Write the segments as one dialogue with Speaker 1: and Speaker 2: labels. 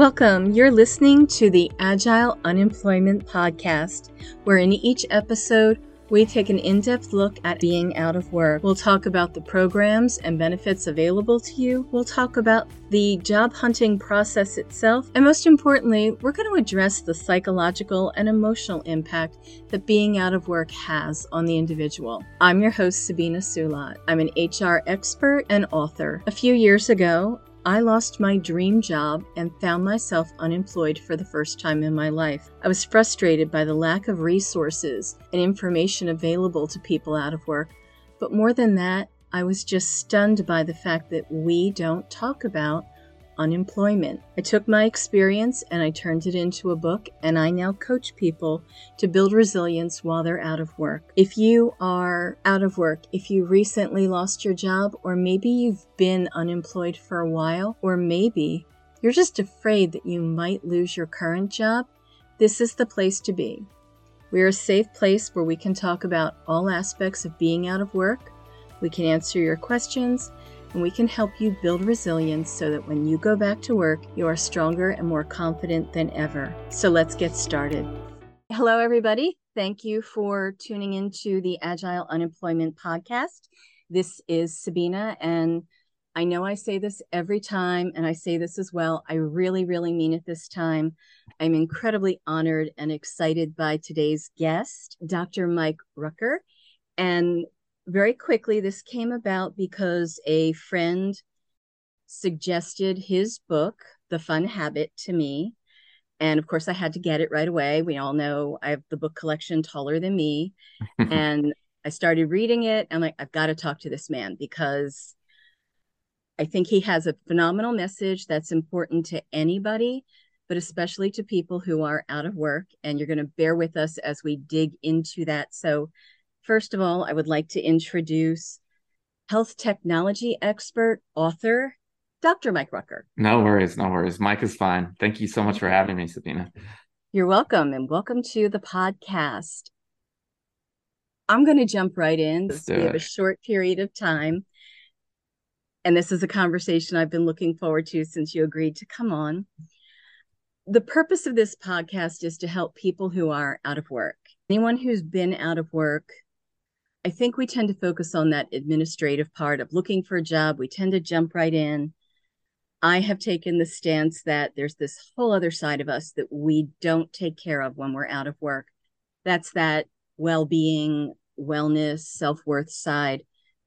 Speaker 1: Welcome. You're listening to the Agile Unemployment Podcast, where in each episode, we take an in depth look at being out of work. We'll talk about the programs and benefits available to you. We'll talk about the job hunting process itself. And most importantly, we're going to address the psychological and emotional impact that being out of work has on the individual. I'm your host, Sabina Sulat. I'm an HR expert and author. A few years ago, I lost my dream job and found myself unemployed for the first time in my life. I was frustrated by the lack of resources and information available to people out of work, but more than that, I was just stunned by the fact that we don't talk about unemployment. I took my experience and I turned it into a book, and I now coach people to build resilience while they're out of work. If you are out of work, if you recently lost your job, or maybe you've been unemployed for a while, or maybe you're just afraid that you might lose your current job, this is the place to be. We're a safe place where we can talk about all aspects of being out of work. We can answer your questions and we can help you build resilience so that when you go back to work, you are stronger and more confident than ever. So let's get started. Hello, everybody. Thank you for tuning into the Agile Unemployment Podcast. This is Sabina, and I know I say this every time, and I say this as well. I really, really mean it this time. I'm incredibly honored and excited by today's guest, Dr. Mike Rucker. And very quickly, this came about because a friend suggested his book, The Fun Habit, to me. And of course, I had to get it right away. We all know I have the book collection taller than me. and I started reading it. I'm like, I've got to talk to this man because I think he has a phenomenal message that's important to anybody, but especially to people who are out of work. And you're going to bear with us as we dig into that. So, First of all, I would like to introduce health technology expert, author, Dr. Mike Rucker.
Speaker 2: No worries, no worries. Mike is fine. Thank you so much for having me, Sabina.
Speaker 1: You're welcome, and welcome to the podcast. I'm going to jump right in. We have a short period of time. And this is a conversation I've been looking forward to since you agreed to come on. The purpose of this podcast is to help people who are out of work. Anyone who's been out of work, I think we tend to focus on that administrative part of looking for a job. We tend to jump right in. I have taken the stance that there's this whole other side of us that we don't take care of when we're out of work. That's that well being, wellness, self worth side.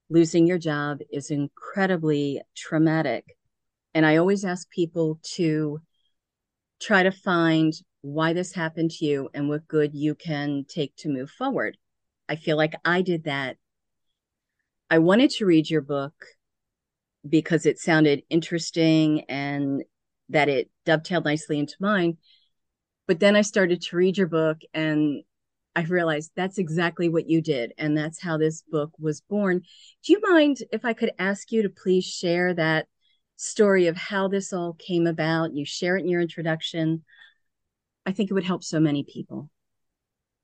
Speaker 1: Losing your job is incredibly traumatic. And I always ask people to try to find why this happened to you and what good you can take to move forward. I feel like I did that. I wanted to read your book because it sounded interesting and that it dovetailed nicely into mine. But then I started to read your book and I realized that's exactly what you did. And that's how this book was born. Do you mind if I could ask you to please share that story of how this all came about? You share it in your introduction. I think it would help so many people.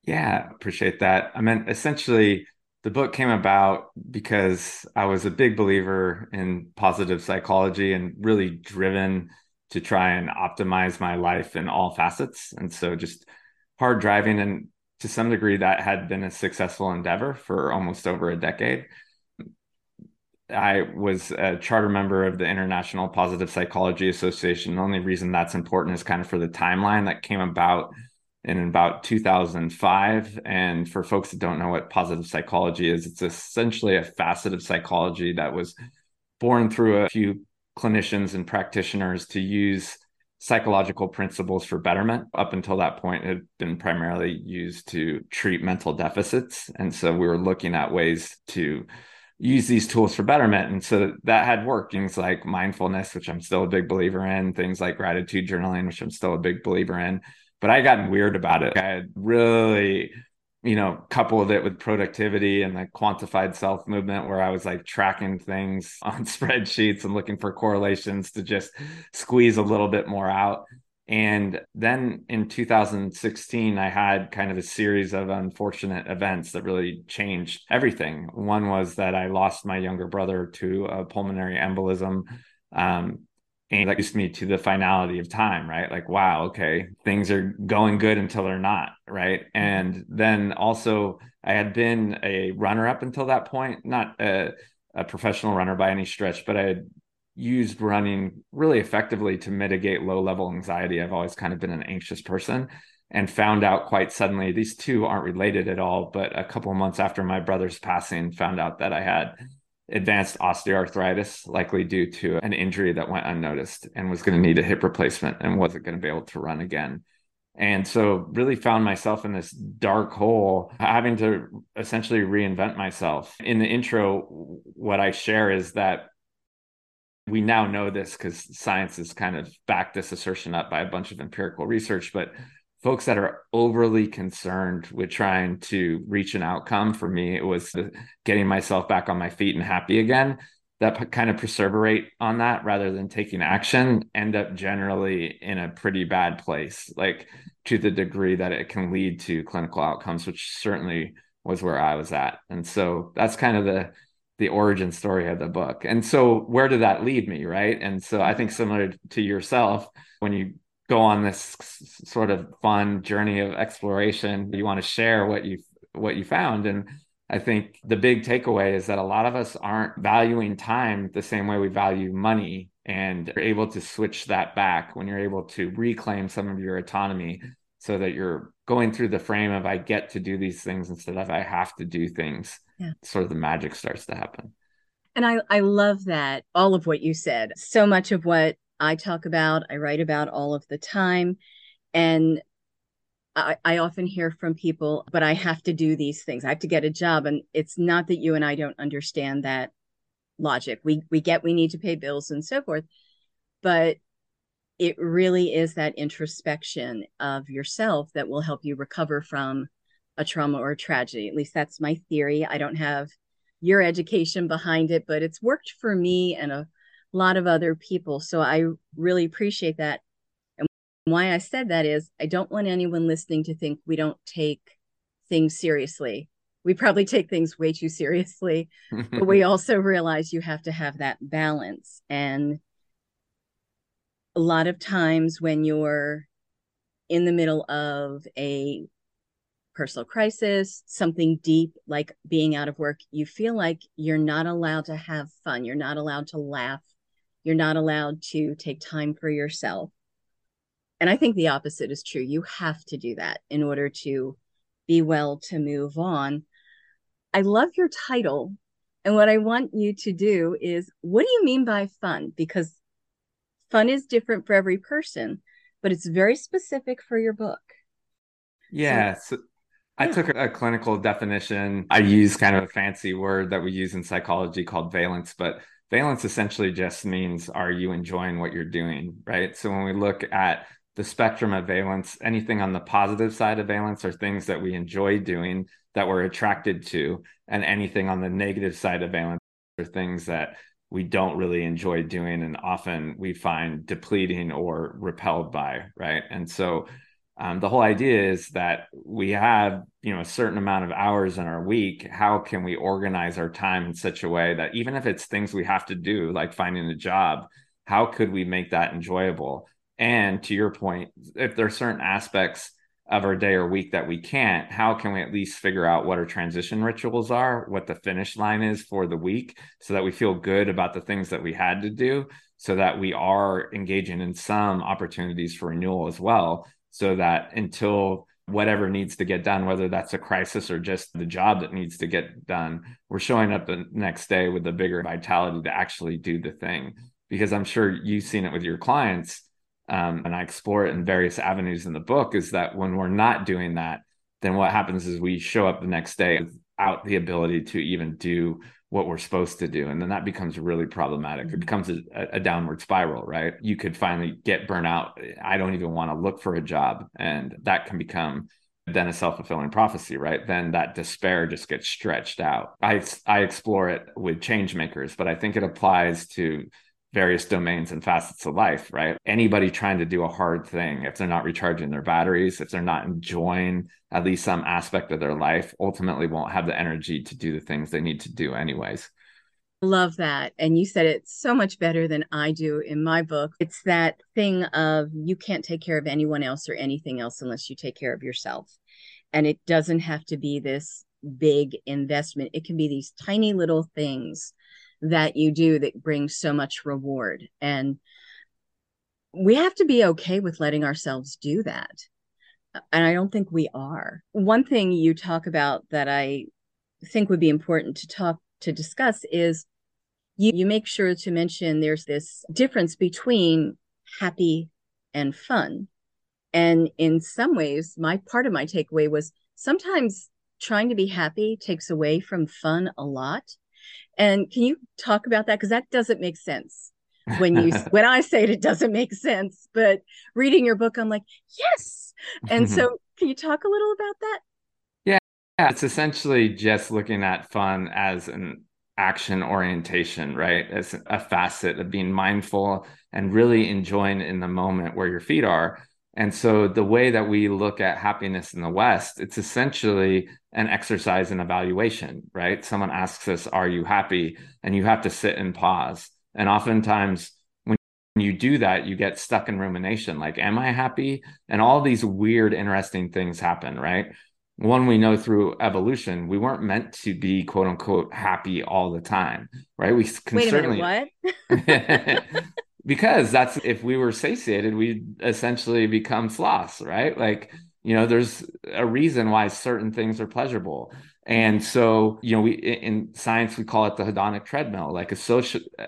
Speaker 2: Yeah, appreciate that. I mean, essentially, the book came about because I was a big believer in positive psychology and really driven to try and optimize my life in all facets. And so just hard driving and to some degree that had been a successful endeavor for almost over a decade. I was a charter member of the International Positive Psychology Association. The only reason that's important is kind of for the timeline that came about in about 2005. And for folks that don't know what positive psychology is, it's essentially a facet of psychology that was born through a few clinicians and practitioners to use psychological principles for betterment. Up until that point, it had been primarily used to treat mental deficits. And so we were looking at ways to use these tools for betterment. And so that had worked. Things like mindfulness, which I'm still a big believer in, things like gratitude journaling, which I'm still a big believer in but I got weird about it. I had really, you know, coupled it with productivity and the quantified self movement where I was like tracking things on spreadsheets and looking for correlations to just squeeze a little bit more out. And then in 2016, I had kind of a series of unfortunate events that really changed everything. One was that I lost my younger brother to a pulmonary embolism. Um, And that gets me to the finality of time, right? Like, wow, okay, things are going good until they're not, right? Mm-hmm. And then also, I had been a runner up until that point, not a, a professional runner by any stretch, but I had used running really effectively to mitigate low level anxiety. I've always kind of been an anxious person and found out quite suddenly these two aren't related at all. But a couple of months after my brother's passing, found out that I had advanced osteoarthritis, likely due to an injury that went unnoticed and was going to need a hip replacement and wasn't going to be able to run again. And so, really found myself in this dark hole, having to essentially reinvent myself. In the intro, what I share is that we now know this because science has kind of backed this assertion up by a bunch of empirical research. But folks that are overly concerned with trying to reach an outcome for me it was getting myself back on my feet and happy again that kind of perseverate on that rather than taking action end up generally in a pretty bad place like to the degree that it can lead to clinical outcomes which certainly was where i was at. And so that's kind of the the origin story of the book. And so where did that lead me right? And so i think similar to yourself when you go on this sort of fun journey of exploration. You want to share what you what you found and i think the big takeaway is that a lot of us aren't valuing time the same way we value money and you're able to switch that back when you're able to reclaim some of your autonomy so that you're going through the frame of i get to do these things instead of i have to do things. Yeah. sort of the magic starts to happen.
Speaker 1: And I, I love that all of what you said. So much of what I talk about, I write about all of the time. And I, I, often hear from people, but I have to do these things. I have to get a job. And it's not that you and I don't understand that logic. We we get we need to pay bills and so forth. But it really is that introspection of yourself that will help you recover from a trauma or a tragedy. At least that's my theory. I don't have your education behind it, but it's worked for me and a lot of other people. So I really appreciate that. And why I said that is I don't want anyone listening to think we don't take things seriously. We probably take things way too seriously, but we also realize you have to have that balance. And a lot of times when you're in the middle of a personal crisis, something deep like being out of work, you feel like you're not allowed to have fun. You're not allowed to laugh. You're not allowed to take time for yourself. And I think the opposite is true. You have to do that in order to be well to move on. I love your title. And what I want you to do is what do you mean by fun? Because fun is different for every person, but it's very specific for your book.
Speaker 2: Yeah. So, so I took a clinical definition. I use kind of a fancy word that we use in psychology called valence, but valence essentially just means are you enjoying what you're doing right? So when we look at the spectrum of valence anything on the positive side of valence are things that we enjoy doing that we're attracted to and anything on the negative side of valence are things that we don't really enjoy doing and often we find depleting or repelled by right? And so um, the whole idea is that we have you know a certain amount of hours in our week. How can we organize our time in such a way that even if it's things we have to do like finding a job how could we make that enjoyable? And to your point if there are certain aspects of our day or week that we can't how can we at least figure out what our transition rituals are what the finish line is for the week so that we feel good about the things that we had to do so that we are engaging in some opportunities for renewal as well so that until whatever needs to get done, whether that's a crisis or just the job that needs to get done, we're showing up the next day with a bigger vitality to actually do the thing. Because I'm sure you've seen it with your clients, um, and I explore it in various avenues in the book, is that when we're not doing that, then what happens is we show up the next day without the ability to even do what we're supposed to do and then that becomes really problematic it mm-hmm. becomes a, a, downward spiral right you could finally get burnt out. i don't even want to look for a job and that can become then a self-fulfilling prophecy right then that despair just gets stretched out i i explore it with change makers but i think it applies to various domains and facets of life, right? Anybody trying to do a hard thing, if they're not recharging their batteries, if they're not enjoying at least some aspect of their life, ultimately won't have the energy to do the things they need to do, anyways.
Speaker 1: Love that. And you said it so much better than I do in my book. It's that thing of you can't take care of anyone else or anything else unless you take care of yourself. And it doesn't have to be this big investment, it can be these tiny little things that you do that brings so much reward. And we have to be okay with letting ourselves do that. And I don't think we are. One thing you talk about that I think would be important to talk to discuss is you, you make sure to mention there's this difference between happy and fun. And in some ways, my part of my takeaway was sometimes trying to be happy takes away from fun a lot. And can you talk about that? Because that doesn't make sense when you when I say it, it doesn't make sense. But reading your book, I'm like, yes. And so, can you talk a little about that?
Speaker 2: Yeah, it's essentially just looking at fun as an action orientation, right? As a facet of being mindful and really enjoying in the moment where your feet are. And so the way that we look at happiness in the West, it's essentially an exercise in evaluation, right? Someone asks us, Are you happy? And you have to sit and pause. And oftentimes, when you do that, you get stuck in rumination like, Am I happy? And all these weird, interesting things happen, right? one we know through evolution we weren't meant to be quote unquote happy all the time right we
Speaker 1: can Wait certainly a
Speaker 2: minute, what because that's if we were satiated we'd essentially become sloths right like you know there's a reason why certain things are pleasurable and so you know we in science we call it the hedonic treadmill like a social uh,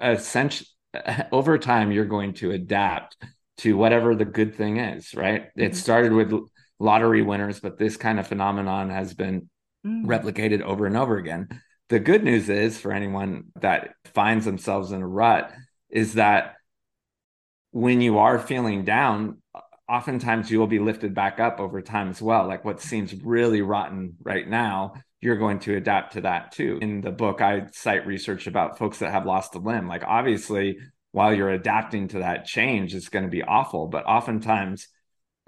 Speaker 2: essentially over time you're going to adapt to whatever the good thing is right mm-hmm. it started with lottery winners, but this kind of phenomenon has been mm. replicated over and over again. The good news is for anyone that finds themselves in a rut is that when you are feeling down, oftentimes you will be lifted back up over time as well. Like what seems really rotten right now, you're going to adapt to that too. In the book, I cite research about folks that have lost a limb. Like obviously, while you're adapting to that change, it's going to be awful, but oftentimes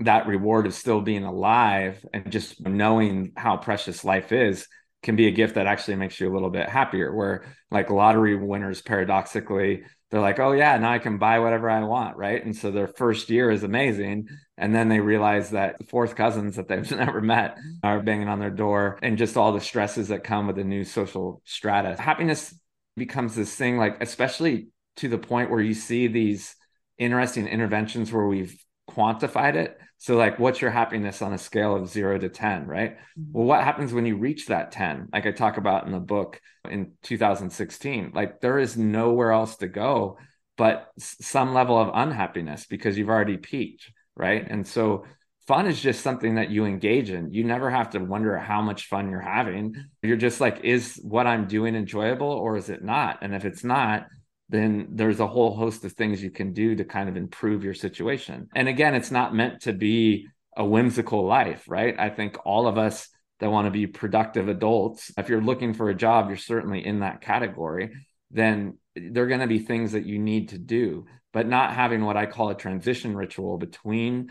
Speaker 2: that reward of still being alive and just knowing how precious life is can be a gift that actually makes you a little bit happier where like lottery winners paradoxically they're like oh yeah now i can buy whatever i want right? And so their first year is amazing and then they realize that fourth cousins that they've never met are banging on their door and just all the stresses that come with a new social strata. Happiness becomes this thing like especially to the point where you see these interesting interventions where we've quantified it so, like, what's your happiness on a scale of zero to 10, right? Mm-hmm. Well, what happens when you reach that 10? Like I talk about in the book in 2016, like, there is nowhere else to go but some level of unhappiness because you've already peaked, right? And so, fun is just something that you engage in. You never have to wonder how much fun you're having. You're just like, is what I'm doing enjoyable or is it not? And if it's not, then there's a whole host of things you can do to kind of improve your situation. And again, it's not meant to be a whimsical life, right? I think all of us that want to be productive adults, if you're looking for a job, you're certainly in that category, then there are going to be things that you need to do, but not having what I call a transition ritual between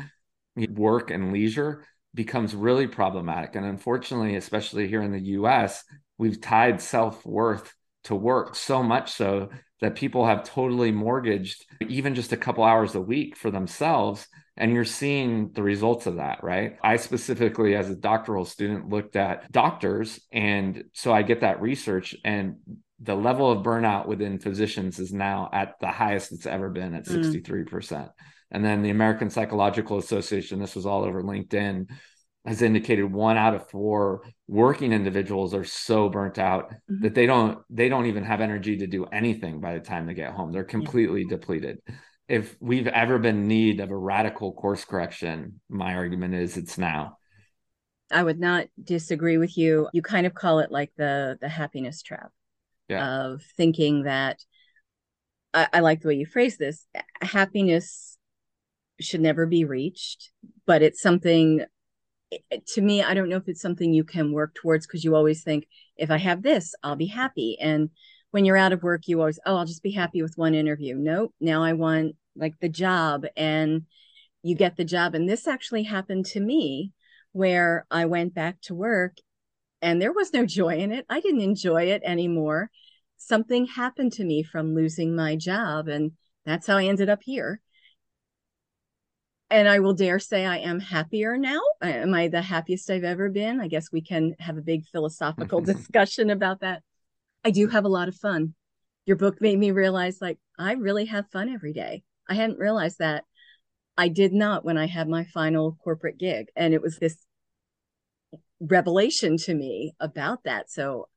Speaker 2: work and leisure becomes really problematic. And unfortunately, especially here in the US, we've tied self worth to work so much so that people have totally mortgaged even just a couple hours a week for themselves. And you're seeing the results of that right? I specifically as a doctoral student looked at doctors. And so i get that research and the level of burnout within physicians is now at the highest it's ever been at 63% mm. and then the american psychological association this was all over linkedin has indicated one out of four working individuals are so burnt out mm-hmm. that they don't they don't even have energy to do anything by the time they get home they're completely yeah. depleted if we've ever been in need of a radical course correction my argument is it's now
Speaker 1: i would not disagree with you you kind of call it like the the happiness trap yeah. of thinking that I, I like the way you phrase this happiness should never be reached but it's something to me, I don't know if it's something you can work towards because you always think, if I have this, I'll be happy. And when you're out of work, you always, oh, I'll just be happy with one interview. Nope. Now I want like the job and you get the job. And this actually happened to me where I went back to work and there was no joy in it. I didn't enjoy it anymore. something happened to me from losing my job. And that's how I ended up here. And I will dare say I am happier now. Am I the happiest I've ever been? I guess we can have a big philosophical discussion about that. I do have a lot of fun. Your book made me realize like I really have fun every day. I hadn't realized that. I did not when I had my final corporate gig. And it was this revelation to me about that. So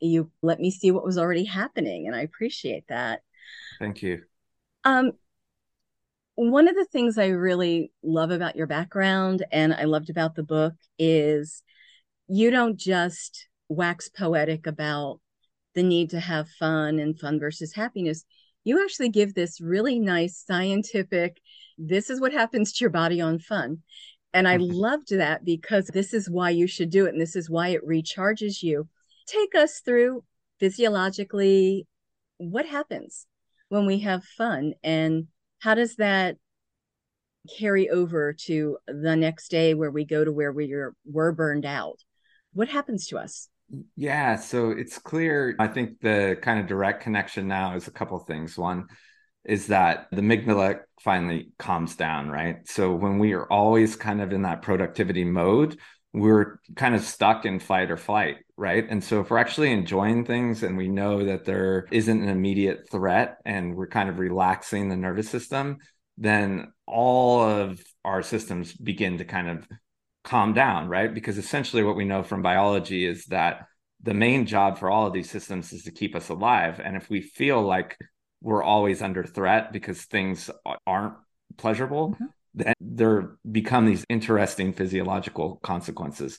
Speaker 1: you let me see what was already happening. And I appreciate that.
Speaker 2: Thank you.
Speaker 1: Um, one of the things I really love about your background and I loved about the book is you don't just wax poetic about the need to have fun and fun versus happiness. You actually give this really nice scientific, this is what happens to your body on fun. And I mm-hmm. loved that because this is why you should do it. And this is why it recharges you. Take us through physiologically what happens when we have fun and how does that carry over to the next day where we go to where we are, were burned out? What happens to us?
Speaker 2: Yeah, so it's clear. I think the kind of direct connection now is a couple things. One is that the amygdala finally calms down, right? So when we are always kind of in that productivity mode, we're kind of stuck in fight or flight, right? And so if we're actually enjoying things and we know that there isn't an immediate threat and we're kind of relaxing the nervous system, then all of our systems begin to kind of calm down, right? Because essentially what we know from biology is that the main job for all of these systems is to keep us alive. And if we feel like we're always under threat because things aren't pleasurable, mm-hmm then there become these interesting physiological consequences.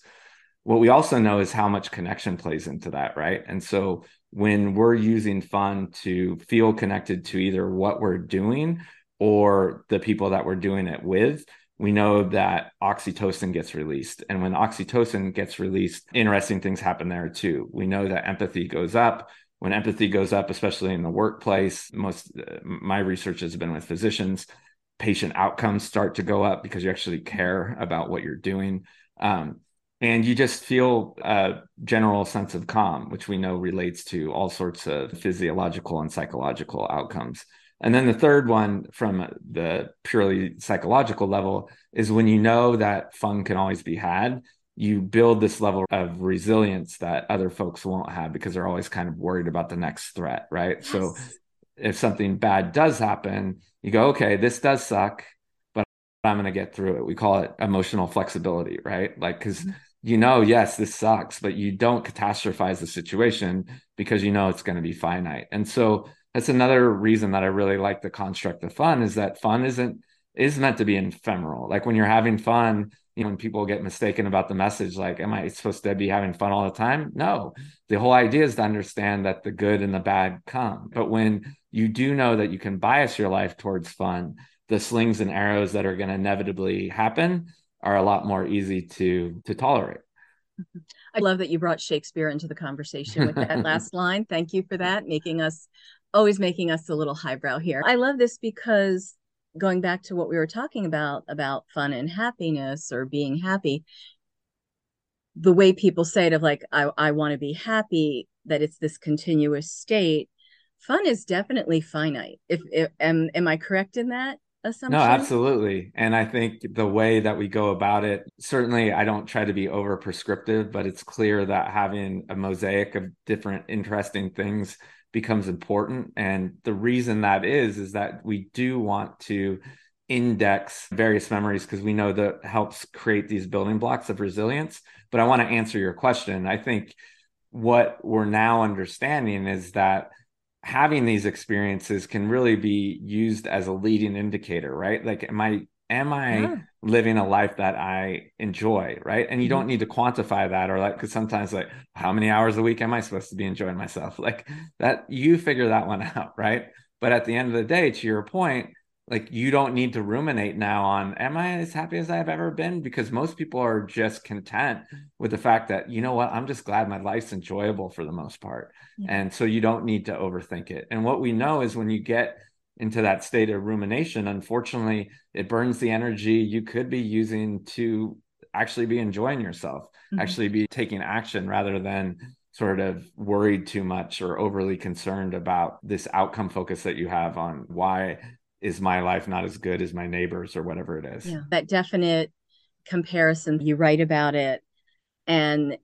Speaker 2: What we also know is how much connection plays into that, right? And so when we're using fun to feel connected to either what we're doing or the people that we're doing it with, we know that oxytocin gets released. And when oxytocin gets released, interesting things happen there too. We know that empathy goes up. When empathy goes up, especially in the workplace, most uh, my research has been with physicians, patient outcomes start to go up because you actually care about what you're doing. Um, and you just feel a general sense of calm, which we know relates to all sorts of physiological and psychological outcomes. And then the third one from the purely psychological level is when you know that fun can always be had, you build this level of resilience that other folks won't have because they're always kind of worried about the next threat, right? Yes. So if something bad does happen, you go, okay, this does suck, but I'm going to get through it. We call it emotional flexibility, right? Like, because mm-hmm. you know, yes, this sucks, but you don't catastrophize the situation because you know it's going to be finite. And so that's another reason that I really like the construct of fun is that fun isn't is meant to be ephemeral. Like when you're having fun, you know, when people get mistaken about the message, like, am I supposed to be having fun all the time? No. The whole idea is to understand that the good and the bad come. But when you do know that you can bias your life towards fun, the slings and arrows that are going to inevitably happen are a lot more easy to to tolerate. Mm-hmm.
Speaker 1: I love that you brought Shakespeare into the conversation with that last line. Thank you for that, making us always making us a little highbrow here. I love this because going back to what we were talking about about fun and happiness or being happy the way people say it of like i, I want to be happy that it's this continuous state fun is definitely finite. If, if am, am i correct in that assumption?
Speaker 2: no absolutely. And i think the way that we go about it certainly i don't try to be over prescriptive but it's clear that having a mosaic of different interesting things becomes important. And the reason that is, is that we do want to index various memories because we know that helps create these building blocks of resilience. But I want to answer your question. I think what we're now understanding is that having these experiences can really be used as a leading indicator, right? Like, am I am I yeah. living a life that I enjoy, right? And you mm-hmm. don't need to quantify that or like because sometimes like how many hours a week am I supposed to be enjoying myself? Like that you figure that one out, right? But at the end of the day, to your point, like you don't need to ruminate now on am I as happy as I've ever been? Because most people are just content with the fact that, you know what, I'm just glad my life's enjoyable for the most part. Yeah. And so you don't need to overthink it. And what we know is when you get into that state of rumination, unfortunately, it burns the energy you could be using to actually be enjoying yourself, mm-hmm. actually be taking action rather than sort of worried too much or overly concerned about this outcome focus that you have on why is my life not as good as my neighbors or whatever it is.
Speaker 1: Yeah, that definite comparison, you write about it. And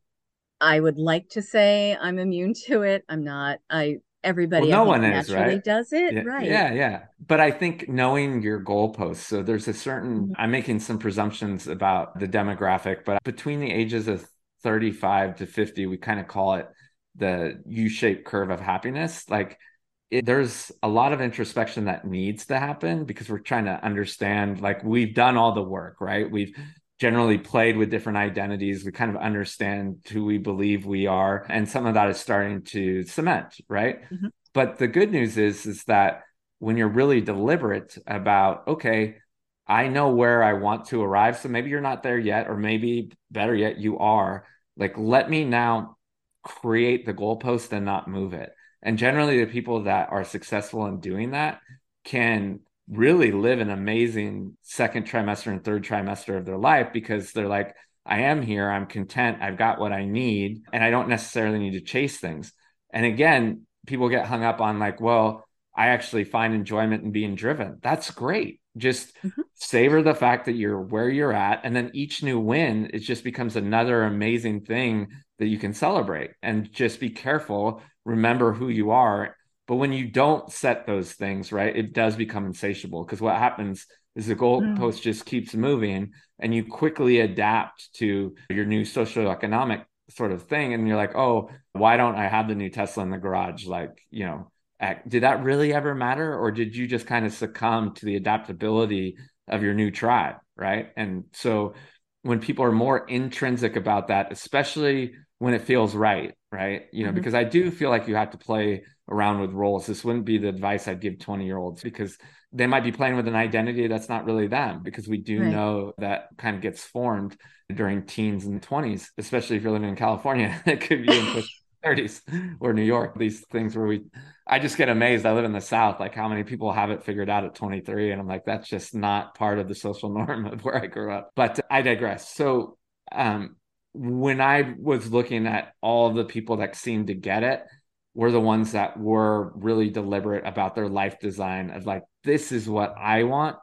Speaker 1: I would like to say I'm immune to it. I'm not. I everybody well, no one is right? does it.
Speaker 2: Yeah,
Speaker 1: right.
Speaker 2: yeah yeah. But i think knowing your goalposts so there's a certain mm-hmm. i'm making some presumptions about the demographic but between the ages of 35 to 50 we kind of call it the u-shaped curve of happiness. Like it, there's a lot of introspection that needs to happen because we're trying to understand like we've done all the work right? We've generally played with different identities. We kind of understand who we believe we are and some of that is starting to cement right? Mm-hmm. but the good news is is that when you're really deliberate about okay i know where i want to arrive so maybe you're not there yet or maybe better yet you are like let me now create the goalpost and not move it. And generally, the people that are successful in doing that can really live an amazing second trimester and third trimester of their life because they're like, I am here, I'm content, I've got what I need, and I don't necessarily need to chase things. And again, people get hung up on like, well, I actually find enjoyment in being driven. That's great. Just mm-hmm. savor the fact that you're where you're at. And then each new win, it just becomes another amazing thing that you can celebrate. And just be careful remember who you are. But when you don't set those things, right, it does become insatiable because what happens is the goalpost mm. just keeps moving and you quickly adapt to your new socioeconomic sort of thing. And you're like, oh, why don't I have the new Tesla in the garage? Like, you know, did that really ever matter? Or did you just kind of succumb to the adaptability of your new tribe? Right. And so when people are more intrinsic about that, especially when it feels right, right? You know, mm-hmm. because I do feel like you have to play around with roles. This wouldn't be the advice I'd give 20 year olds because they might be playing with an identity that's not really them because we do right. know that kind of gets formed during teens and 20s, especially if you're living in California. it could be in the 30s or New York, these things where we, I just get amazed. I live in the South, like how many people have it figured out at 23. And I'm like, that's just not part of the social norm of where I grew up. But I digress. So, um, when I was looking at all the people that seemed to get it, were the ones that were really deliberate about their life design of like, this is what I want.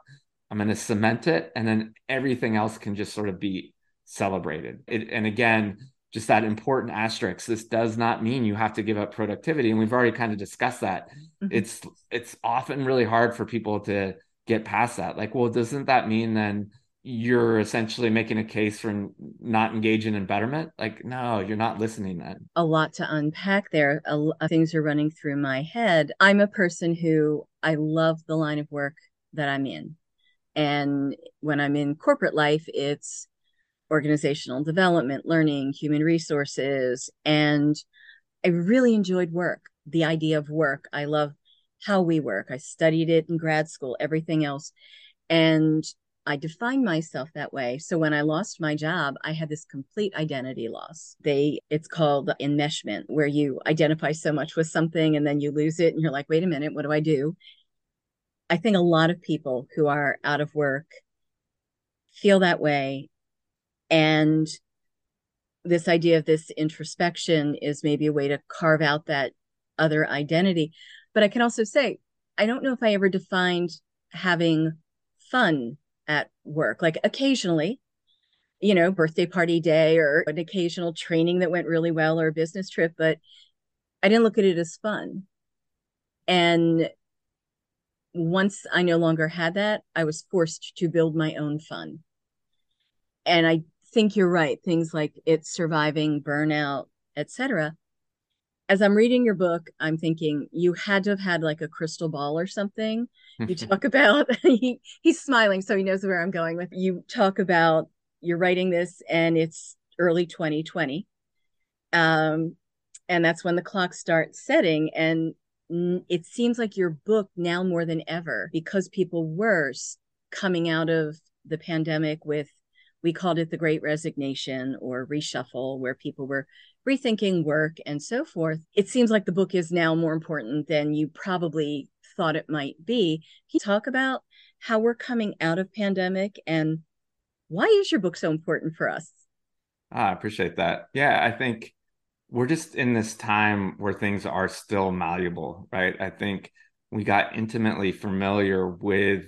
Speaker 2: I'm going to cement it. And then everything else can just sort of be celebrated. It, and again, just that important asterisk. This does not mean you have to give up productivity. And we've already kind of discussed that. Mm-hmm. It's, it's often really hard for people to get past that. Like, well, doesn't that mean then you're essentially making a case for not engaging in betterment? Like no you're not listening then.
Speaker 1: A lot to unpack there. A, a, uh, things are running through my head. I'm a person who i love the line of work that i'm in. And when i'm in corporate life it's organizational development learning human resources and i really enjoyed work. The idea of work i love how we work. I studied it in grad school everything else. And I define myself that way. So when I lost my job, I had this complete identity loss. They it's called enmeshment where you identify so much with something and then you lose it and you're like, "Wait a minute, what do I do?" I think a lot of people who are out of work feel that way and this idea of this introspection is maybe a way to carve out that other identity. But I can also say, I don't know if I ever defined having fun at work. Like occasionally, you know, birthday party day or an occasional training that went really well or a business trip, but I didn't look at it as fun. And once I no longer had that, I was forced to build my own fun. And I think you're right. Things like it's surviving burnout, etc as I'm reading your book, I'm thinking you had to have had like a crystal ball or something. You talk about he he's smiling, so he knows where I'm going with. You talk about you're writing this, and it's early 2020, um, and that's when the clock starts setting, and it seems like your book now more than ever because people were coming out of the pandemic with we called it the great resignation or reshuffle where people were rethinking work and so forth, it seems like the book is now more important than you probably thought it might be. Can you talk about how we're coming out of pandemic and why is your book so important for us?
Speaker 2: Ah, I appreciate that. Yeah, I think we're just in this time where things are still malleable, right? I think we got intimately familiar with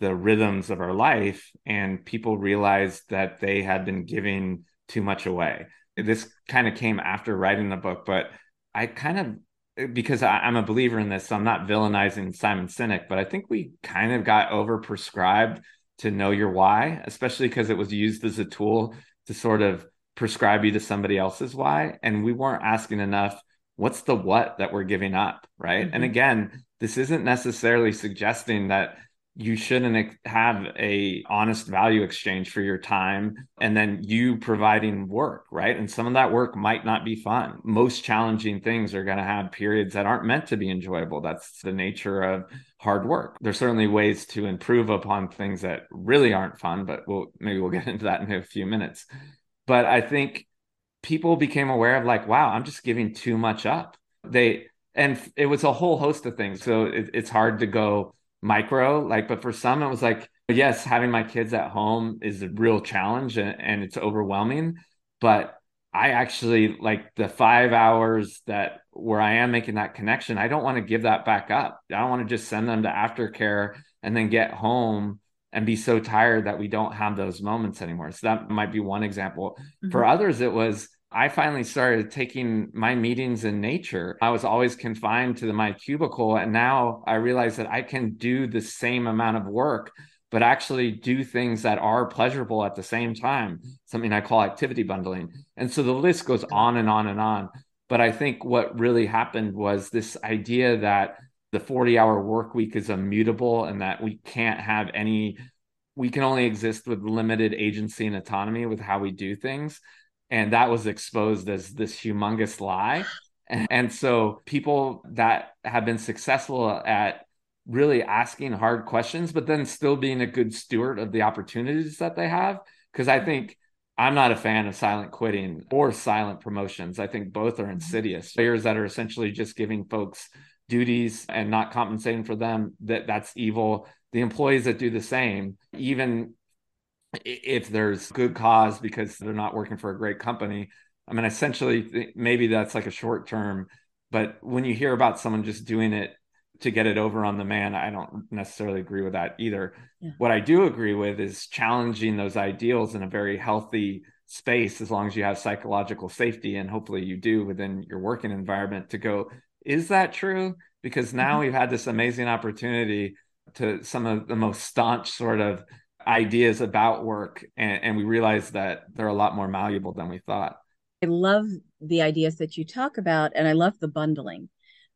Speaker 2: the rhythms of our life and people realized that they had been giving too much away. This kind of came after writing the book, but I kind of because I, am a believer in this, so I'm not villainizing Simon Sinek, but I think we kind of got over prescribed to know your why, especially because it was used as a tool to sort of prescribe you to somebody else's why. And we weren't asking enough, what's the what that we're giving up? Right. Mm-hmm. And again, this isn't necessarily suggesting that you shouldn't have a honest value exchange for your time and then you providing work right? And some of that work might not be fun. Most challenging things are going to have periods that aren't meant to be enjoyable. That's the nature of hard work. There's certainly ways to improve upon things that really aren't fun but we'll maybe we'll get into that in a few minutes. But i think people became aware of like wow i'm just giving too much up. They and it was a whole host of things. So it, it's hard to go micro like but for some it was like yes having my kids at home is a real challenge and, and it's overwhelming. But i actually like the five hours that where i am making that connection i don't want to give that back up. I don't want to just send them to aftercare and then get home and be so tired that we don't have those moments anymore. So that might be one example. Mm-hmm. for others it was I finally started taking my meetings in nature. I was always confined to the, my cubicle. And now I realize that I can do the same amount of work, but actually do things that are pleasurable at the same time, something I call activity bundling. And so the list goes on and on and on. But I think what really happened was this idea that the 40 hour work week is immutable and that we can't have any, we can only exist with limited agency and autonomy with how we do things and that was exposed as this humongous lie. And so people that have been successful at really asking hard questions but then still being a good steward of the opportunities that they have. Because i think i'm not a fan of silent quitting or silent promotions. I think both are mm-hmm. insidious. Players that are essentially just giving folks duties and not compensating for them that that's evil. The employees that do the same even if there's good cause because they're not working for a great company. I mean, essentially, maybe that's like a short term, but when you hear about someone just doing it to get it over on the man, I don't necessarily agree with that either. Yeah. What I do agree with is challenging those ideals in a very healthy space, as long as you have psychological safety, and hopefully you do within your working environment to go, is that true? Because now mm-hmm. we've had this amazing opportunity to some of the most staunch sort of ideas about work and, and we realized that they're a lot more malleable than we thought
Speaker 1: i love the ideas that you talk about and i love the bundling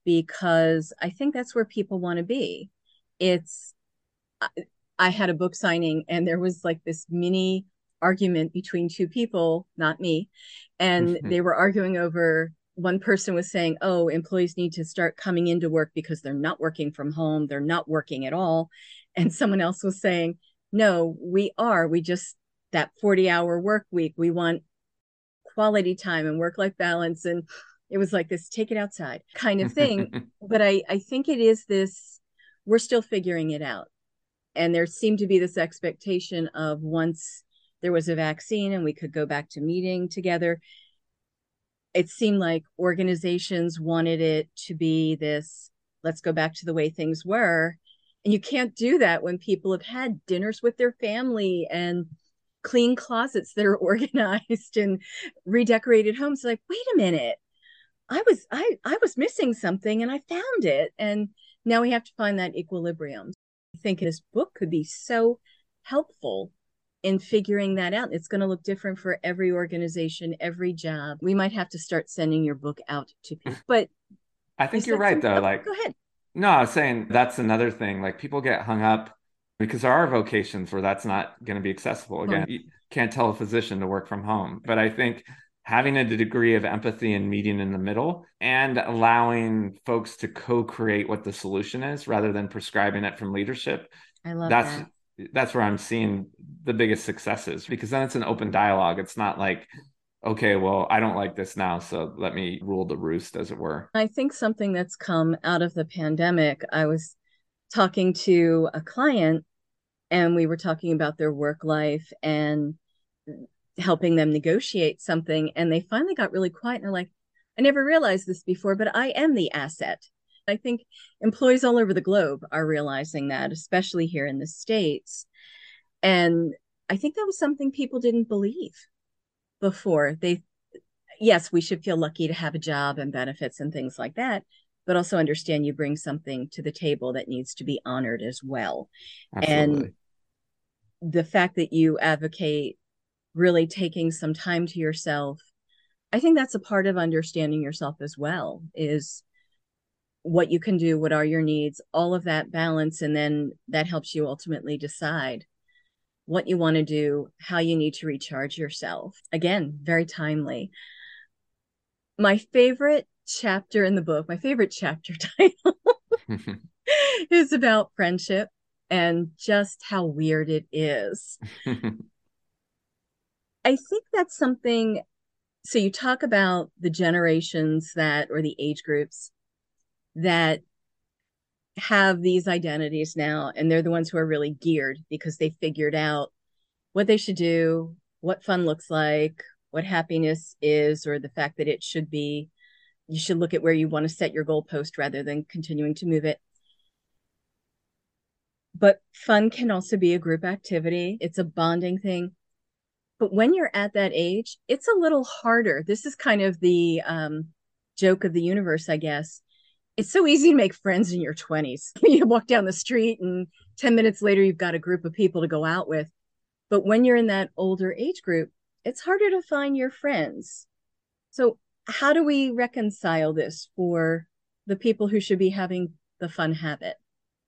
Speaker 1: because i think that's where people want to be it's i had a book signing and there was like this mini argument between two people not me and mm-hmm. they were arguing over one person was saying, oh, employees need to start coming into work because they're not working from home, they're not working at all. And someone else was saying, no we are. We just that 40 hour work week we want quality time and work life balance. And it was like this take it outside kind of thing. But i i think it is this we're still figuring it out. And there seemed to be this expectation of once there was a vaccine and we could go back to meeting together it seemed like organizations wanted it to be this let's go back to the way things were and you can't do that when people have had dinners with their family and clean closets that are organized and redecorated homes. Like, wait a minute. I was I I was missing something and I found it. And now we have to find that equilibrium. I think this book could be so helpful in figuring that out. It's going to look different for every organization, every job. We might have to start sending your book out to people. But
Speaker 2: I think you're right though. Oh, like
Speaker 1: go ahead.
Speaker 2: No, I was saying that's another thing. Like people get hung up because there are vocations where that's not going to be accessible. Again, you can't tell a physician to work from home. But I think having a degree of empathy and meeting in the middle and allowing folks to co-create what the solution is rather than prescribing it from leadership.
Speaker 1: I love
Speaker 2: that's
Speaker 1: that.
Speaker 2: that's where I'm seeing the biggest successes because then it's an open dialogue. It's not like okay, well, I don't like this now, so let me rule the roost, as it were.
Speaker 1: I think something that's come out of the pandemic, I was talking to a client and we were talking about their work life and helping them negotiate something. And they finally got really quiet and they're like, I never realized this before, but I am the asset. I think employees all over the globe are realizing that, especially here in the States. And I think that was something people didn't believe before. They, yes, we should feel lucky to have a job and benefits and things like that, but also understand you bring something to the table that needs to be honored as well. Absolutely. And the fact that you advocate really taking some time to yourself i think that's a part of understanding yourself as well is what you can do what are your needs all of that balance and then that helps you ultimately decide what you want to do how you need to recharge yourself again very timely my favorite chapter in the book my favorite chapter title is about friendship and just how weird it is I think that's something. So you talk about the generations that, or the age groups that have these identities now, and they're the ones who are really geared because they figured out what they should do, what fun looks like, what happiness is, or the fact that it should be. You should look at where you want to set your goalpost rather than continuing to move it. But fun can also be a group activity, it's a bonding thing. But when you're at that age, it's a little harder. This is kind of the um, joke of the universe, I guess. It's so easy to make friends in your 20s. you walk down the street, and 10 minutes later, you've got a group of people to go out with. But when you're in that older age group, it's harder to find your friends. So, how do we reconcile this for the people who should be having the fun habit?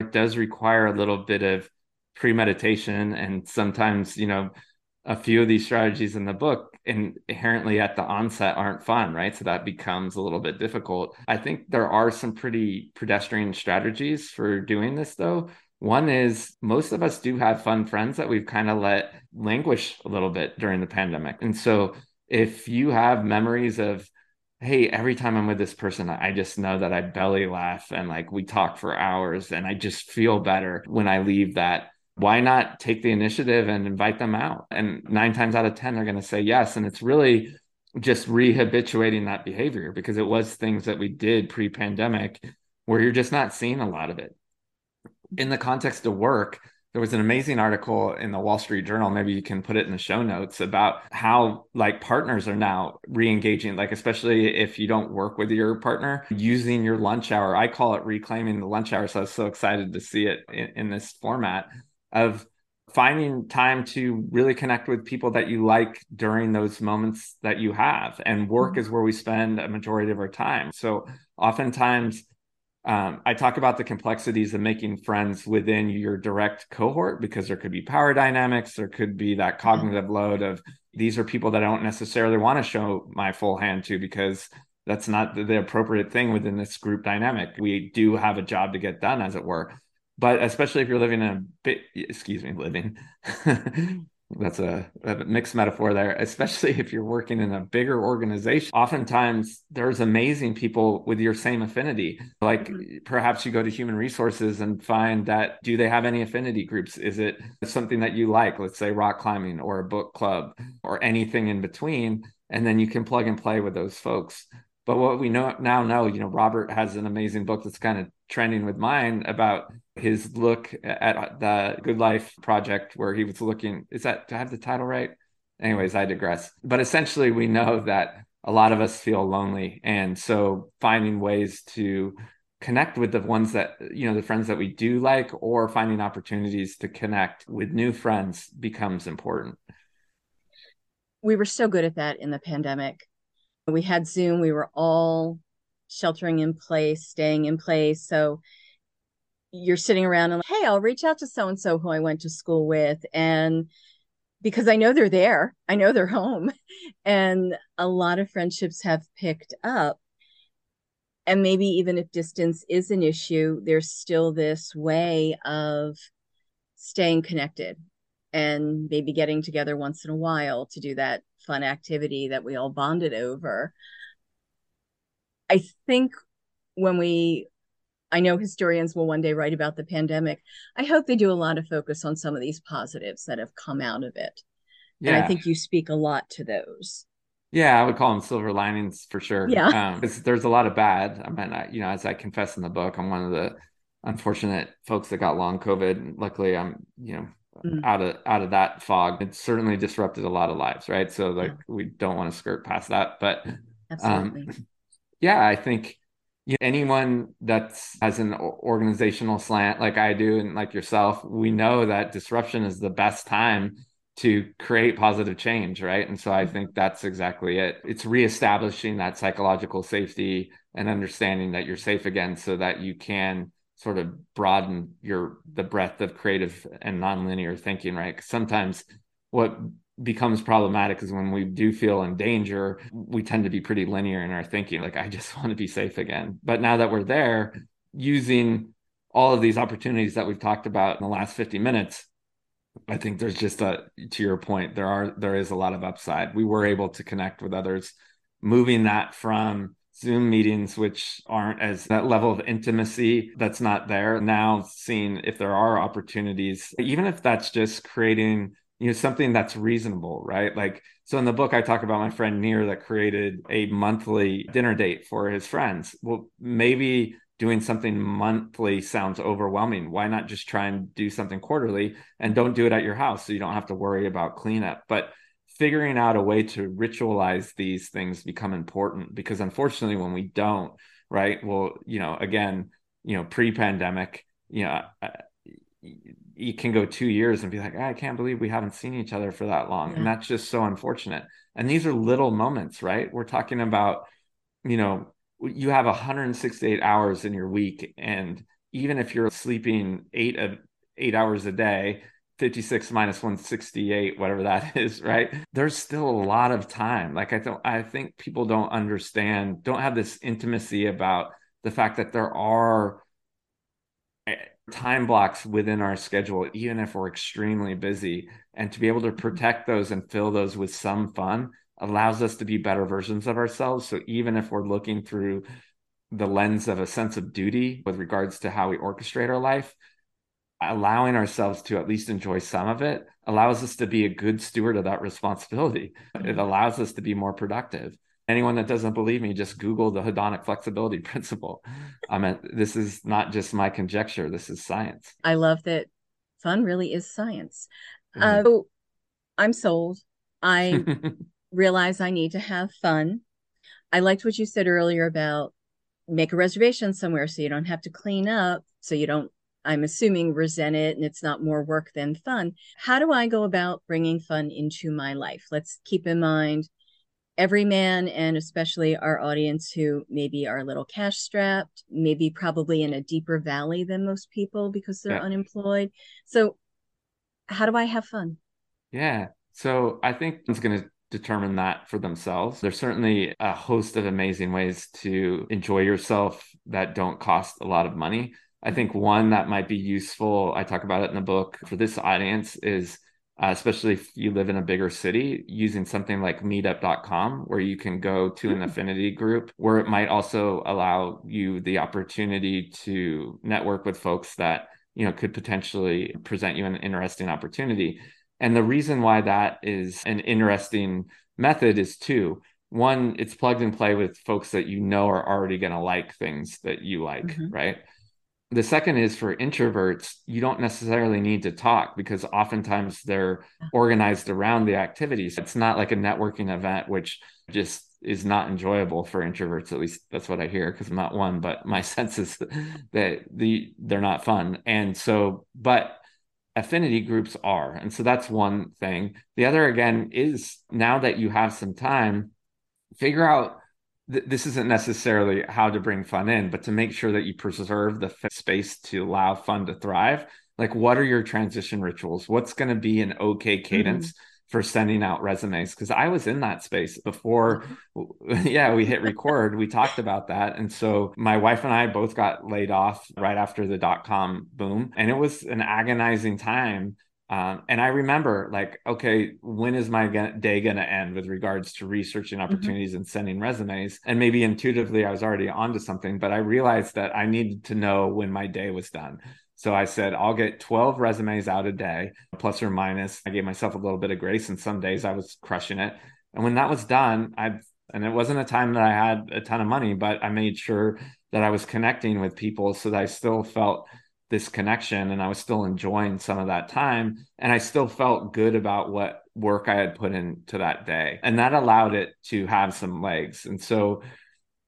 Speaker 2: It does require a little bit of premeditation and sometimes, you know, a few of these strategies in the book inherently at the onset aren't fun, right? So that becomes a little bit difficult. I think there are some pretty pedestrian strategies for doing this, though. One is most of us do have fun friends that we've kind of let languish a little bit during the pandemic. And so if you have memories of, hey, every time I'm with this person, I just know that I belly laugh and like we talk for hours and I just feel better when I leave that why not take the initiative and invite them out? And nine times out of 10, they're going to say yes. And it's really just rehabituating that behavior because it was things that we did pre pandemic where you're just not seeing a lot of it. In the context of work, there was an amazing article in the Wall Street Journal. Maybe you can put it in the show notes about how like partners are now re-engaging, like especially if you don't work with your partner, using your lunch hour. I call it reclaiming the lunch hour. So I was so excited to see it in, in this format of finding time to really connect with people that you like during those moments that you have. And work mm-hmm. is where we spend a majority of our time. So oftentimes, um, I talk about the complexities of making friends within your direct cohort because there could be power dynamics, there could be that mm-hmm. cognitive load of these are people that I don't necessarily want to show my full hand to because that's not the, the appropriate thing within this group dynamic. We do have a job to get done, as it were but especially if you're living in a bit excuse me living. That's a, a, mixed metaphor there. Especially if you're working in a bigger organization oftentimes there's amazing people with your same affinity. Like mm-hmm. perhaps you go to human resources and find that do they have any affinity groups? Is it something that you like? Let's say rock climbing or a book club or anything in between and then you can plug and play with those folks. But what we know now know you know robert has an amazing book that's kind of trending with mine about his look at the Good Life project, where he was looking. Is that to have the title right? Anyways, I digress. But essentially, we know that a lot of us feel lonely, and so finding ways to connect with the ones that you know the friends that we do like or finding opportunities to connect with new friends becomes important
Speaker 1: we were so good at that in the pandemic we had zoom we were all sheltering in place staying in place so you're sitting around and like, hey, I'll reach out to so and so who I went to school with. And because I know they're there, I know they're home. And a lot of friendships have picked up. And maybe even if distance is an issue, there's still this way of staying connected and maybe getting together once in a while to do that fun activity that we all bonded over. I think when we I know historians will one day write about the pandemic. I hope they do a lot of focus on some of these positives that have come out of it. Yeah. And I think you speak a lot to those.
Speaker 2: Yeah, I would call them silver linings for sure.
Speaker 1: Yeah.
Speaker 2: Um, there's a lot of bad. I mean, I, you know, as I confess in the book, I'm one of the unfortunate folks that got long COVID. Luckily, I'm, you know, mm. out of out of that fog. It certainly disrupted a lot of lives, right? So like yeah. we don't want to skirt past that. But um, yeah, I think you know, anyone that has an organizational slant like I do and like yourself, we know that disruption is the best time to create positive change, right? And so I mm-hmm. think that's exactly it. It's reestablishing that psychological safety and understanding that you're safe again so that you can sort of broaden your the breadth of creative and nonlinear thinking, right? Sometimes what becomes problematic is when we do feel in danger, we tend to be pretty linear in our thinking, like I just want to be safe again. But now that we're there, using all of these opportunities that we've talked about in the last 50 minutes, I think there's just a to your point, there are there is a lot of upside. We were able to connect with others, moving that from Zoom meetings, which aren't as that level of intimacy that's not there. Now seeing if there are opportunities, even if that's just creating you know something that's reasonable right like so in the book i talk about my friend Nir that created a monthly dinner date for his friends well maybe doing something monthly sounds overwhelming. Why not just try and do something quarterly and don't do it at your house so you don't have to worry about cleanup? But figuring out a way to ritualize these things become important because unfortunately when we don't, right? Well, you know, again, you know, pre-pandemic, you know, uh, you can go 2 years and be like, I can't believe we haven't seen each other for that long. Yeah. And that's just so unfortunate. And these are little moments, right? We're talking about you know you have 168 hours in your week and even if you're sleeping eight of eight hours a day 56 minus 168 whatever that is right there's still a lot of time like i don't i think people don't understand don't have this intimacy about the fact that there are time blocks within our schedule even if we're extremely busy and to be able to mm-hmm. protect those and fill those with some fun allows us to be better versions of ourselves. So even if we're looking through the lens of a sense of duty with regards to how we orchestrate our life, allowing ourselves to at least enjoy some of it allows us to be a good steward of that responsibility. It mm-hmm. allows us to be more productive. Anyone that doesn't believe me, just Google the hedonic flexibility principle. I mean, this is not just my conjecture, this is science.
Speaker 1: I love that fun really is science. Mm-hmm. Uh, so I'm sold. I realize I need to have fun. I liked what you said earlier about make a reservation somewhere so you don't have to clean up, so you don't, I'm assuming, resent it and it's not more work than fun. How do I go about bringing fun into my life? Let's keep in mind every man and especially our audience who maybe are a little cash strapped, maybe probably in a deeper valley than most people because they're yeah. unemployed. So, how do I have fun?
Speaker 2: Yeah. So I think it's going to determine that for themselves. There's certainly a host of amazing ways to enjoy yourself that don't cost a lot of money. I think one that might be useful, I talk about it in the book for this audience, is uh, especially if you live in a bigger city, using something like meetup.com, where you can go to an hmm. affinity group, where it might also allow you the opportunity to network with folks that you know could potentially present you an interesting opportunity and the reason why that is an interesting method is two. One, it's plugged and play with folks that you know are already going to like things that you like, mm-hmm. right? The second is for introverts, you don't necessarily need to talk because oftentimes they're organized around the activities. It's not like a networking event, which just is not enjoyable for introverts. At least that's what I hear because I'm not one, but my sense is that the they're not fun. And so, but affinity groups are. And so that's one thing. The other, again, is now that you have some time, figure out th- this isn't necessarily how to bring fun in, but to make sure that you preserve the f- space to allow fun to thrive. Like, what are your transition rituals? What's going to be an okay cadence? Mm-hmm for sending out resumes because I was in that space before. Yeah, we hit record. we talked about that. And so my wife and I both got laid off right after the dot com boom. And it was an agonizing time. Um, and I remember, like, okay, when is my day going to end with regards to researching mm-hmm. opportunities mm-hmm. and sending resumes? And maybe intuitively, I was already onto something, but I realized that I needed to know when my day was done. So I said, I'll get 12 resumes out a day, plus or minus. I gave myself a little bit of grace, and some days I was crushing it. And when that was done, I and it wasn't a time that I had a ton of money, but I made sure that I was connecting with people so that I still felt this connection and I was still enjoying some of that time and I still felt good about what work I had put into that day. And that allowed it to have some legs. And so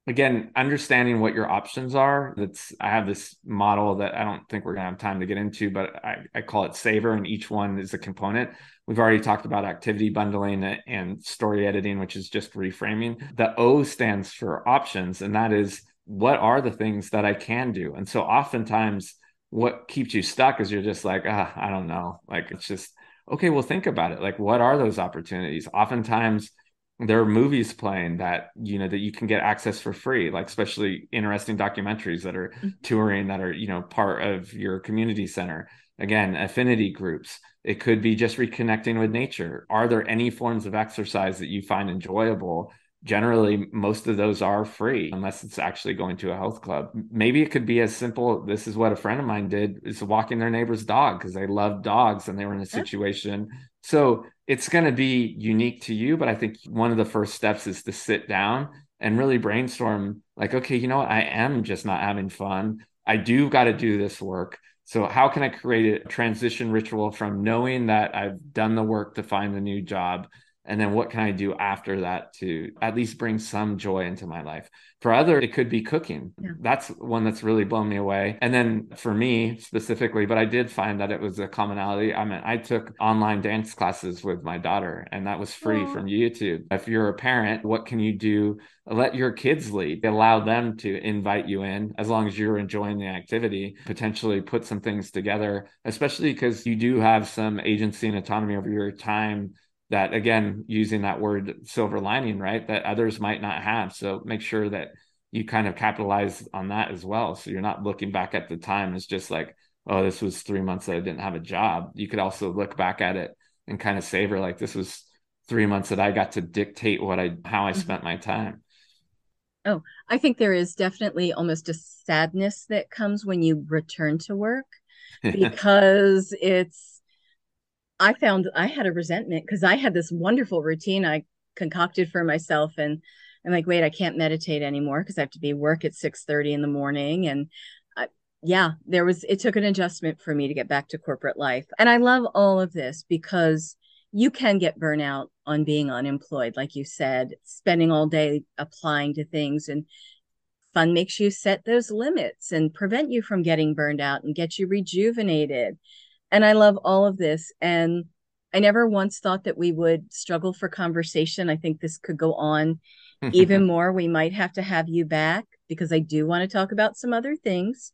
Speaker 2: again, understanding what your options are. That's I have this model that I don't think we're gonna have time to get into, but I, I call it savor, and each one is a component. We've already talked about activity bundling and story editing, which is just reframing. The O stands for options, and that is what are the things that I can do. And so oftentimes what keeps you stuck is you're just like, ah, I don't know. Like it's just okay, well, think about it. Like, what are those opportunities? Oftentimes there are movies playing that you know that you can get access for free like especially interesting documentaries that are mm-hmm. touring that are you know part of your community center again affinity groups it could be just reconnecting with nature are there any forms of exercise that you find enjoyable generally most of those are free unless it's actually going to a health club. Maybe it could be as simple this is what a friend of mine did is walking their neighbor's dog because they love dogs and they were in a situation. So it's going to be unique to you but i think one of the first steps is to sit down and really brainstorm like okay you know what? I am just not having fun. I do got to do this work. So how can i create a transition ritual from knowing that i've done the work to find a new job and then what can i do after that to at least bring some joy into my life? For other it could be cooking. Yeah. that's one that's really blown me away. And then for me specifically but i did find that it was a commonality. I mean i took online dance classes with my daughter and that was free Aww. from youtube. If you're a parent what can you do? Let your kids lead. Allow them to invite you in. As long as you're enjoying the activity potentially put some things together especially because you do have some agency and autonomy over your time that again using that word silver lining right that others might not have. So make sure that you kind of capitalize on that as well. So you're not looking back at the time as just like oh this was three months that i didn't have a job. You could also look back at it and kind of savor like this was three months that i got to dictate what i how i mm-hmm. spent my time.
Speaker 1: Oh i think there is definitely almost a sadness that comes when you return to work because it's I found I had a resentment because I had this wonderful routine I concocted for myself and I'm like, wait, I can't meditate anymore because I have to be work at 6 30 in the morning. And I, yeah, there was it took an adjustment for me to get back to corporate life. And I love all of this because you can get burnout on being unemployed, like you said, spending all day applying to things and fun makes you set those limits and prevent you from getting burned out and get you rejuvenated and I love all of this. And I never once thought that we would struggle for conversation. I think this could go on even more. We might have to have you back because I do want to talk about some other things.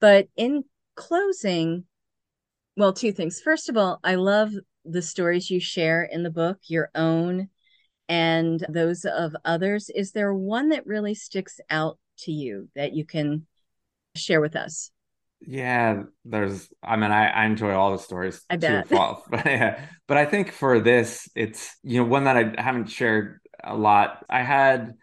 Speaker 1: But in closing, well, two things. First of all, I love the stories you share in the book, your own and those of others. Is there one that really sticks out to you that you can share with us?
Speaker 2: Yeah, there's. I mean, I, I enjoy all the stories.
Speaker 1: I bet.
Speaker 2: Too, but yeah, but I think for this, it's you know one that I haven't shared a lot. I had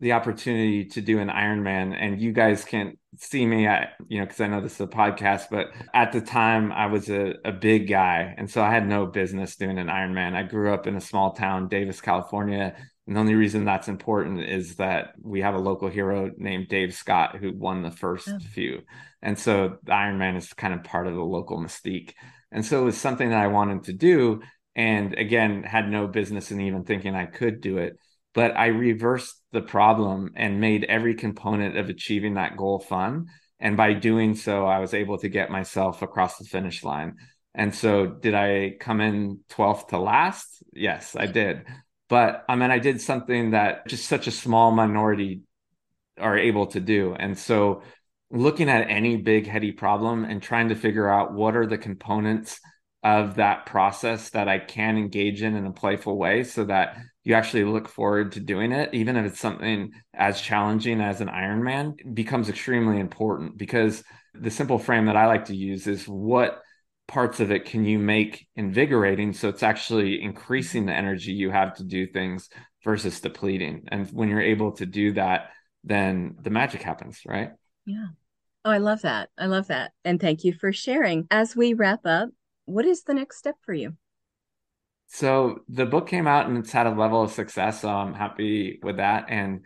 Speaker 2: the opportunity to do an Ironman, and you guys can't see me at you know because I know this is a podcast, but at the time I was a, a big guy, and so I had no business doing an Ironman. I grew up in a small town, Davis, California, and the only reason that's important is that we have a local hero named Dave Scott who won the first oh. few. And so the Ironman is kind of part of the local mystique. And so it was something that I wanted to do. And again, had no business in even thinking I could do it. But I reversed the problem and made every component of achieving that goal fun. And by doing so, I was able to get myself across the finish line. And so, did I come in 12th to last? Yes, I did. But I mean, I did something that just such a small minority are able to do. And so looking at any big heady problem and trying to figure out what are the components of that process that I can engage in in a playful way so that you actually look forward to doing it, even if it's something as challenging as an Ironman, becomes extremely important because the simple frame that I like to use is what parts of it can you make invigorating so it's actually increasing the energy you have to do things versus depleting. And when you're able to do that then the magic happens right?
Speaker 1: Yeah oh i love that i love that and thank you for sharing as we wrap up what is the next step for you
Speaker 2: So the book came out and it's had a level of success. So I'm happy with that. And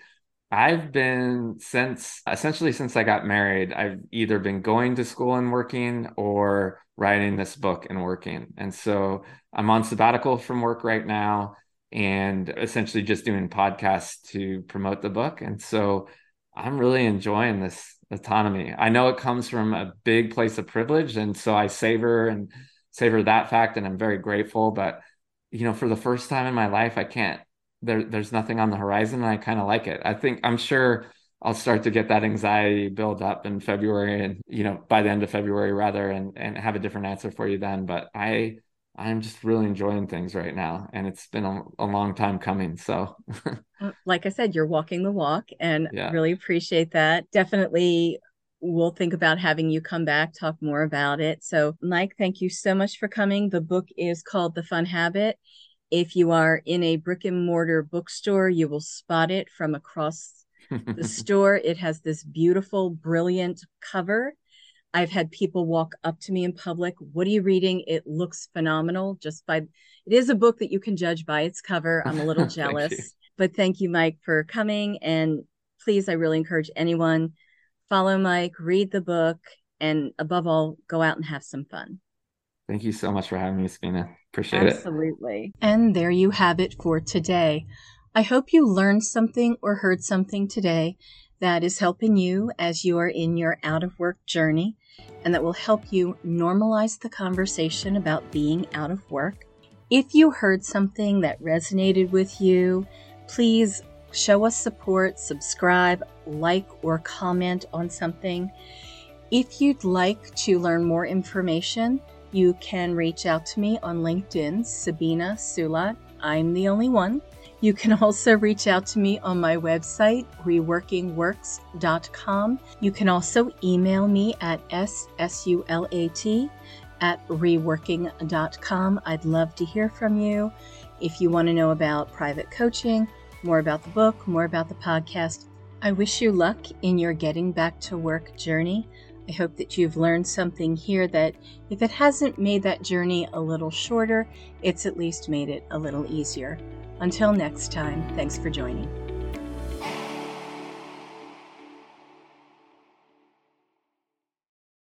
Speaker 2: I've been since essentially since I got married, I've either been going to school and working or writing this book and working. And so I'm on sabbatical from work right now and essentially just doing podcasts to promote the book. And so I'm really enjoying this autonomy. I know it comes from a big place of privilege. And so I savor and savor that fact. And I'm very grateful. But, you know, for the first time in my life, I can't, there, there's nothing on the horizon. And I kind of like it. I think I'm sure I'll start to get that anxiety build up in February and, you know, by the end of February rather, and, and have a different answer for you then. But I, I'm just really enjoying things right now. And it's been a, a long time coming. So, uh,
Speaker 1: like I said, you're walking the walk and yeah. really appreciate that. Definitely we'll think about having you come back, talk more about it. So, Mike, thank you so much for coming. The book is called The Fun Habit. If you are in a brick and mortar bookstore, you will spot it from across the store. It has this beautiful, brilliant cover I've had people walk up to me in public. What are you reading? It looks phenomenal. Just by it is a book that you can judge by its cover. I'm a little jealous, thank but thank you, Mike, for coming. And please, I really encourage anyone follow Mike, read the book, and above all, go out and have some fun.
Speaker 2: Thank you so much for having me, Sabina. Appreciate
Speaker 1: Absolutely. it. Absolutely. And there you have it for today. I hope you learned something or heard something today that is helping you as you are in your out of work journey and that will help you normalize the conversation about being out of work. If you heard something that resonated with you, please show us support, subscribe, like, or comment on something. If you'd like to learn more information, you can reach out to me on LinkedIn, Sabina Sulat. I'm the only one. You can also reach out to me on my website, reworkingworks.com. You can also email me at ssulat at reworking.com. I'd love to hear from you. If you want to know about private coaching, more about the book, more about the podcast, I wish you luck in your getting back to work journey. I hope that you've learned something here that, if it hasn't made that journey a little shorter, it's at least made it a little easier. Until next time, thanks for joining.